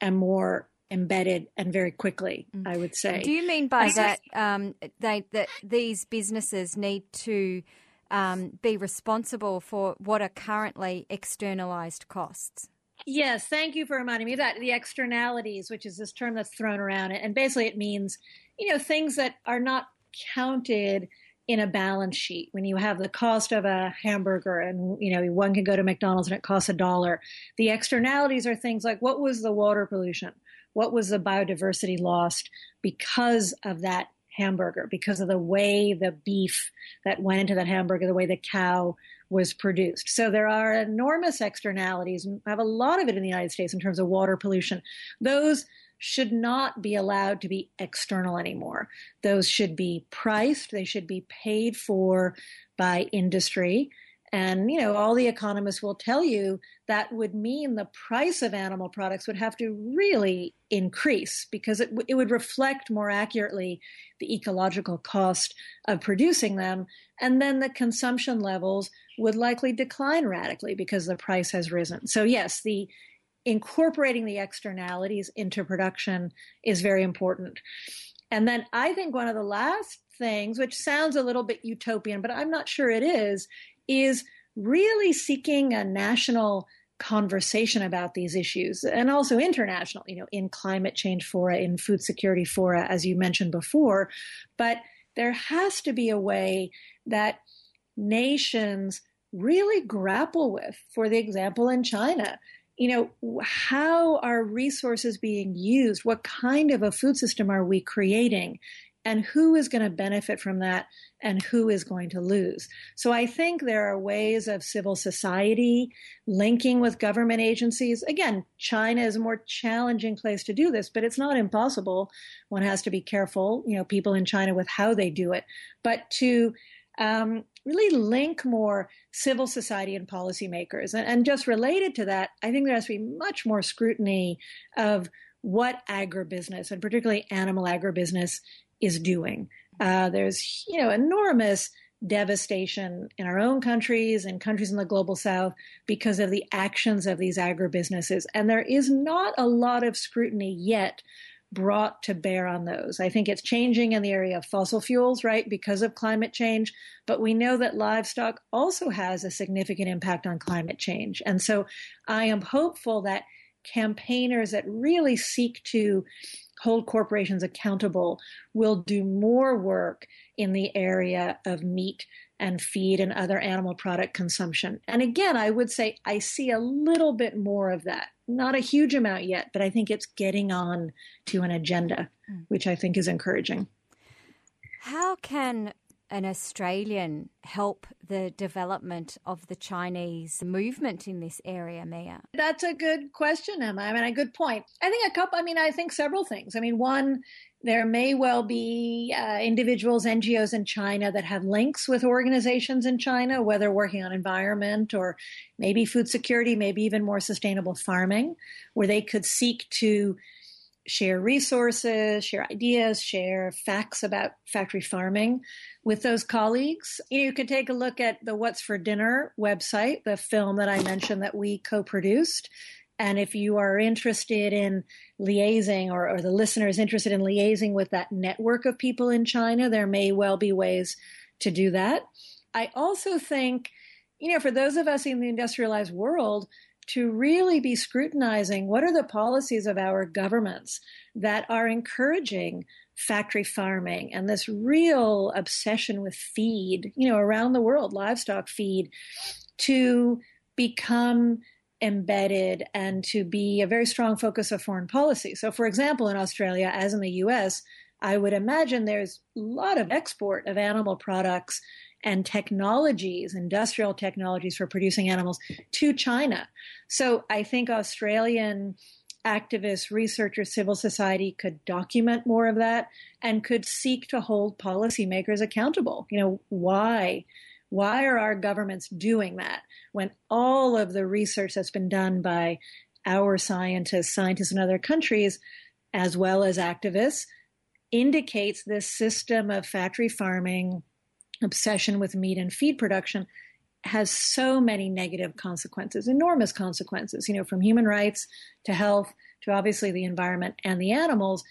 and more embedded and very quickly, mm. I would say. Do you mean by that um, they, that these businesses need to um, be responsible for what are currently externalized costs? Yes, thank you for reminding me of that. The externalities, which is this term that's thrown around, and basically it means, you know, things that are not counted in a balance sheet. When you have the cost of a hamburger and, you know, one can go to McDonald's and it costs a dollar. The externalities are things like what was the water pollution? What was the biodiversity lost because of that hamburger, because of the way the beef that went into that hamburger, the way the cow was produced. So there are enormous externalities. We have a lot of it in the United States in terms of water pollution. Those should not be allowed to be external anymore. Those should be priced. They should be paid for by industry. And, you know, all the economists will tell you that would mean the price of animal products would have to really increase because it, it would reflect more accurately the ecological cost of producing them. And then the consumption levels would likely decline radically because the price has risen. So, yes, the incorporating the externalities into production is very important. And then I think one of the last things, which sounds a little bit utopian, but I'm not sure it is, is really seeking a national conversation about these issues and also international, you know, in climate change fora, in food security fora, as you mentioned before. But there has to be a way that nations really grapple with, for the example, in China. You know, how are resources being used? What kind of a food system are we creating? And who is going to benefit from that and who is going to lose. So I think there are ways of civil society linking with government agencies. Again, China is a more challenging place to do this, but it's not impossible. One has to be careful, you know, people in China with how they do it, but to um, really link more civil society and policymakers. And, and just related to that, I think there has to be much more scrutiny of what agribusiness and particularly animal agribusiness is doing. Uh, there's, you know, enormous devastation in our own countries and countries in the global south because of the actions of these agribusinesses. And there is not a lot of scrutiny yet brought to bear on those. I think it's changing in the area of fossil fuels, right, because of climate change. But we know that livestock also has a significant impact on climate change. And so I am hopeful that campaigners that really seek to hold corporations accountable will do more work in the area of meat and feed and other animal product consumption. And again, I would say I see a little bit more of that. Not a huge amount yet, but I think it's getting on to an agenda, hmm. which I think is encouraging. How can an Australian help the development of the Chinese movement in this area, Mia? That's a good question, Emma. I mean, a good point. I think a couple, I mean, I think several things. I mean, one, there may well be uh, individuals, NGOs in China that have links with organizations in China, whether working on environment or maybe food security, maybe even more sustainable farming, where they could seek to share resources, share ideas, share facts about factory farming with those colleagues. You can take a look at the What's for Dinner website, the film that I mentioned that we co produced. And if you are interested in liaising or, or the listener is interested in liaising with that network of people in China, there may well be ways to do that. I also think, you know, for those of us in the industrialized world, to really be scrutinizing what are the policies of our governments that are encouraging factory farming and this real obsession with feed, you know, around the world, livestock feed, to become embedded and to be a very strong focus of foreign policy. So, for example, in Australia, as in the US, I would imagine there's a lot of export of animal products and technologies, industrial technologies for producing animals to China. So I think Australian activists, researchers, civil society could document more of that and could seek to hold policymakers accountable. You know, why? Why are our governments doing that when all of the research that's been done by our scientists, scientists in other countries, as well as activists, indicates this system of factory farming, obsession with meat and feed production has so many negative consequences, enormous consequences, you know, from human rights to health to obviously the environment and the animals,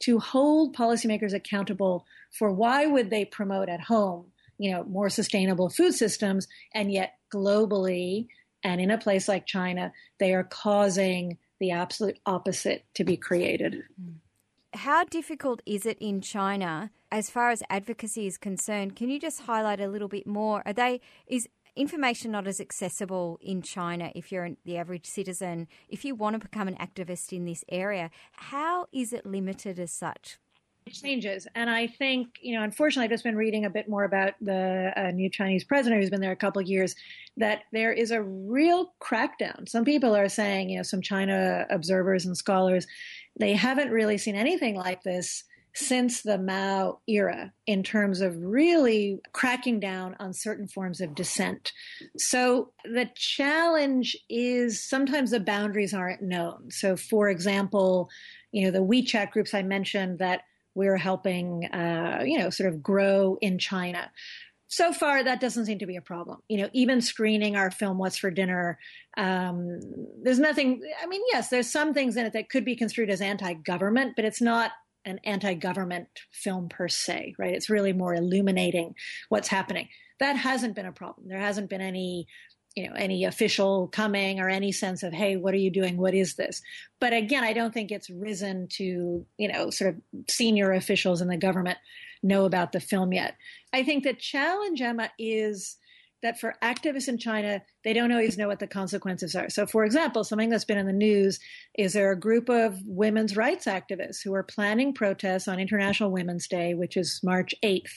to hold policymakers accountable for why would they promote at home, you know, more sustainable food systems, and yet globally and in a place like China, they are causing the absolute opposite to be created. Mm. How difficult is it in China as far as advocacy is concerned? Can you just highlight a little bit more? Are they is information not as accessible in China if you're the average citizen. If you want to become an activist in this area, how is it limited as such? It changes. And I think, you know, unfortunately, I've just been reading a bit more about the uh, new Chinese president who's been there a couple of years, that there is a real crackdown. Some people are saying, you know, some China observers and scholars, they haven't really seen anything like this since the Mao era in terms of really cracking down on certain forms of dissent. So the challenge is sometimes the boundaries aren't known. So, for example, you know, the WeChat groups I mentioned that we're helping, uh, you know, sort of grow in China. So far, that doesn't seem to be a problem. You know, even screening our film "What's for Dinner," um, there's nothing. I mean, yes, there's some things in it that could be construed as anti-government, but it's not an anti-government film per se, right? It's really more illuminating what's happening. That hasn't been a problem. There hasn't been any, you know, any official coming or any sense of, hey, what are you doing? What is this? But again, I don't think it's risen to, you know, sort of senior officials in the government know about the film yet. I think the challenge, Emma, is that for activists in China, they don't always know what the consequences are. So, for example, something that's been in the news is there a group of women's rights activists who are planning protests on International Women's Day, which is March 8th,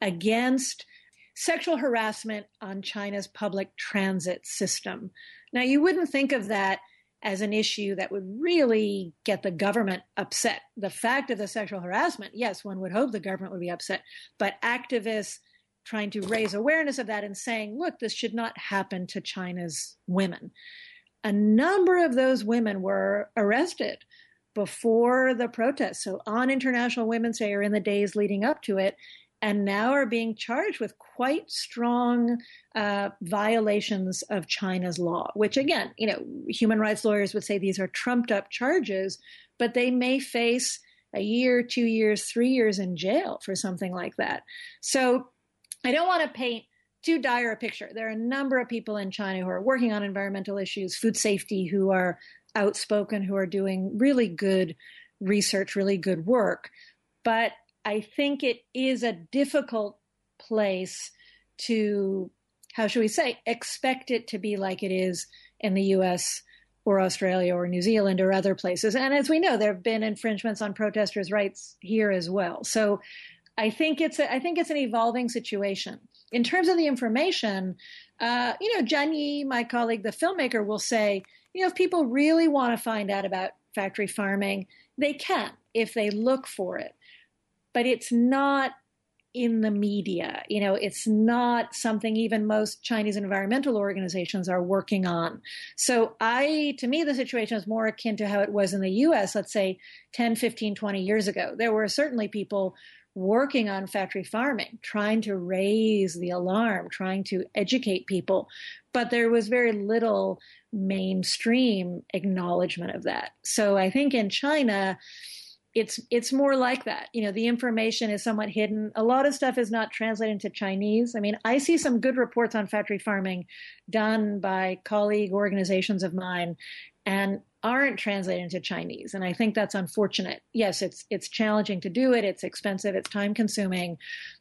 against sexual harassment on China's public transit system. Now, you wouldn't think of that as an issue that would really get the government upset. The fact of the sexual harassment, yes, one would hope the government would be upset, but activists trying to raise awareness of that and saying, look, this should not happen to China's women. A number of those women were arrested before the protests, so on International Women's Day or in the days leading up to it, and now are being charged with quite strong uh, violations of China's law, which again, you know, human rights lawyers would say these are trumped up charges, but they may face a year, two years, three years in jail for something like that. So I don't want to paint too dire a picture. There are a number of people in China who are working on environmental issues, food safety, who are outspoken, who are doing really good research, really good work. But I think it is a difficult place to, how should we say, expect it to be like it is in the US or Australia or New Zealand or other places. And as we know, there have been infringements on protesters' rights here as well. So I think it's a, I think it's an evolving situation. In terms of the information, uh, you know, Jian Yi, my colleague, the filmmaker, will say, you know, if people really want to find out about factory farming, they can if they look for it. But it's not in the media. You know, it's not something even most Chinese environmental organizations are working on. So I, to me, the situation is more akin to how it was in the US, let's say 10, 15, 20 years ago. There were certainly people working on factory farming, trying to raise the alarm, trying to educate people. But there was very little mainstream acknowledgement of that. So I think in China, it's it's more like that. You know, the information is somewhat hidden. A lot of stuff is not translated into Chinese. I mean, I see some good reports on factory farming done by colleague organizations of mine and aren't translated into Chinese. And I think that's unfortunate. Yes, it's it's challenging to do it, it's expensive, it's time consuming,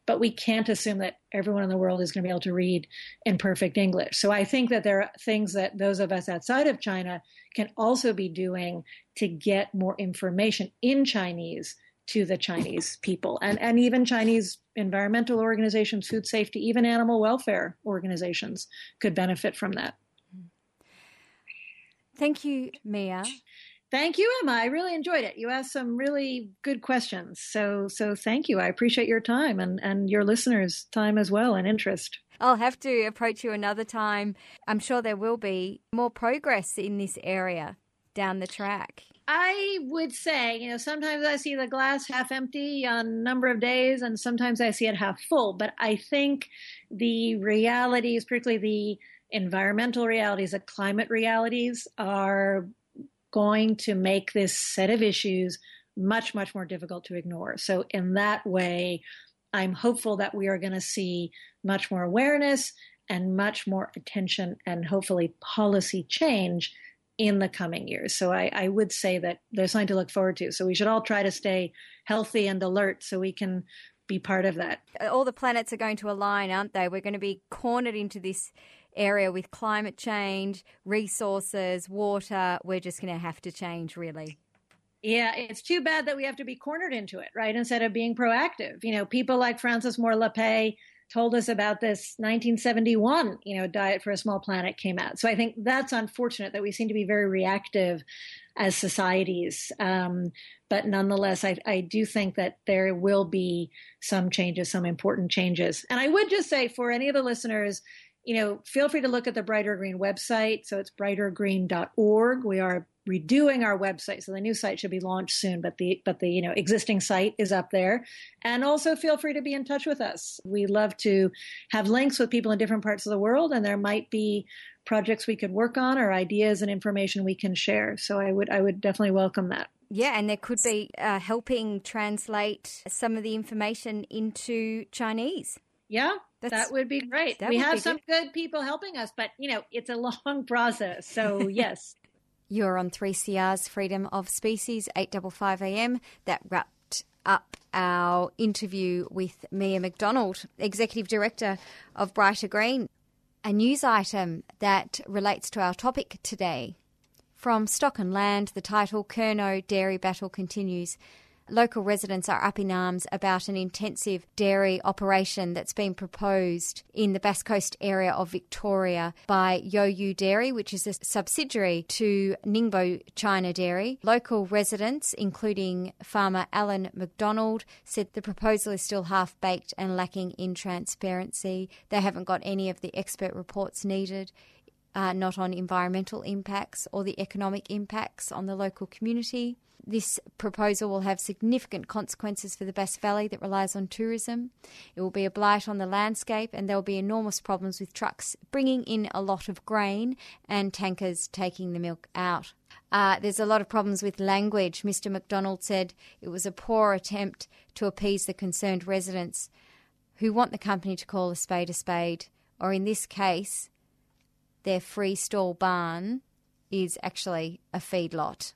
but we can't assume that everyone in the world is going to be able to read in perfect English. So I think that there are things that those of us outside of China can also be doing to get more information in Chinese to the Chinese people and, and even Chinese environmental organizations, food safety, even animal welfare organizations could benefit from that. Thank you, Mia. Thank you, Emma. I really enjoyed it. You asked some really good questions. So so thank you. I appreciate your time and, and your listeners' time as well and interest. I'll have to approach you another time. I'm sure there will be more progress in this area down the track. I would say, you know, sometimes I see the glass half empty on a number of days, and sometimes I see it half full. But I think the realities, particularly the environmental realities, the climate realities, are going to make this set of issues much, much more difficult to ignore. So, in that way, I'm hopeful that we are going to see much more awareness and much more attention and hopefully policy change in the coming years. So I, I, would say that there's something to look forward to. So we should all try to stay healthy and alert so we can be part of that. All the planets are going to align, aren't they? We're going to be cornered into this area with climate change, resources, water. We're just going to have to change, really. Yeah, it's too bad that we have to be cornered into it, right? Instead of being proactive. You know, people like Frances Moore Lappé told us about this 1971, you know, Diet for a Small Planet came out. So I think that's unfortunate that we seem to be very reactive as societies. Um, but nonetheless, I, I, do think that there will be some changes, some important changes. And I would just say for any of the listeners, you know, feel free to look at the Brighter Green website. So it's brightergreen.org. We are redoing our website. So the new site should be launched soon, but the but the you know existing site is up there. And also feel free to be in touch with us. We love to have links with people in different parts of the world and there might be projects we could work on or ideas and information we can share. So I would I would definitely welcome that. Yeah, and there could be uh, helping translate some of the information into Chinese. Yeah, That's, that would be great. We have some good. good people helping us, but you know, it's a long process. So yes. You're on 3CR's Freedom of Species, 855 AM. That wrapped up our interview with Mia MacDonald, Executive Director of Brighter Green. A news item that relates to our topic today. From Stock and Land, the title Kernot Dairy Battle Continues. Local residents are up in arms about an intensive dairy operation that's been proposed in the Bass Coast area of Victoria by Yoyu Dairy, which is a subsidiary to Ningbo China Dairy. Local residents, including farmer Alan McDonald, said the proposal is still half baked and lacking in transparency. They haven't got any of the expert reports needed. Uh, not on environmental impacts or the economic impacts on the local community. This proposal will have significant consequences for the Bass Valley that relies on tourism. It will be a blight on the landscape, and there will be enormous problems with trucks bringing in a lot of grain and tankers taking the milk out. Uh, there's a lot of problems with language. Mr. McDonald said it was a poor attempt to appease the concerned residents who want the company to call a spade a spade, or in this case, their free stall barn is actually a feedlot.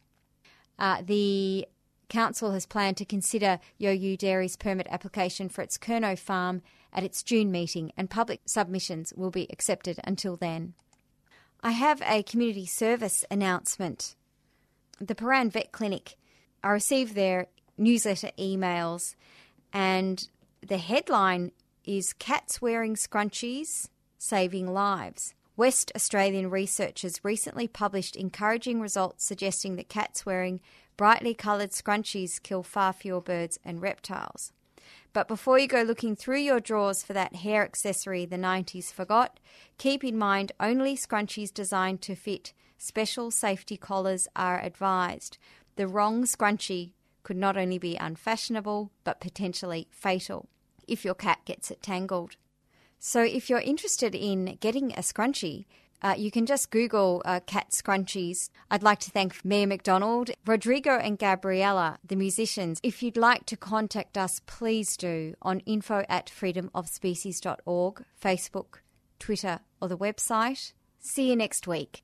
Uh, the council has planned to consider Yoyu Dairy's permit application for its Kernot farm at its June meeting, and public submissions will be accepted until then. I have a community service announcement. The Prahran Vet Clinic, I received their newsletter emails, and the headline is Cats Wearing Scrunchies Saving Lives. West Australian researchers recently published encouraging results suggesting that cats wearing brightly coloured scrunchies kill far fewer birds and reptiles. But before you go looking through your drawers for that hair accessory the 90s forgot, keep in mind only scrunchies designed to fit special safety collars are advised. The wrong scrunchie could not only be unfashionable, but potentially fatal if your cat gets it tangled. So if you're interested in getting a scrunchie, uh, you can just Google uh, cat scrunchies. I'd like to thank Mia MacDonald, Rodrigo, and Gabriella, the musicians. If you'd like to contact us, please do on info at freedomofspecies.org, Facebook, Twitter, or the website. See you next week.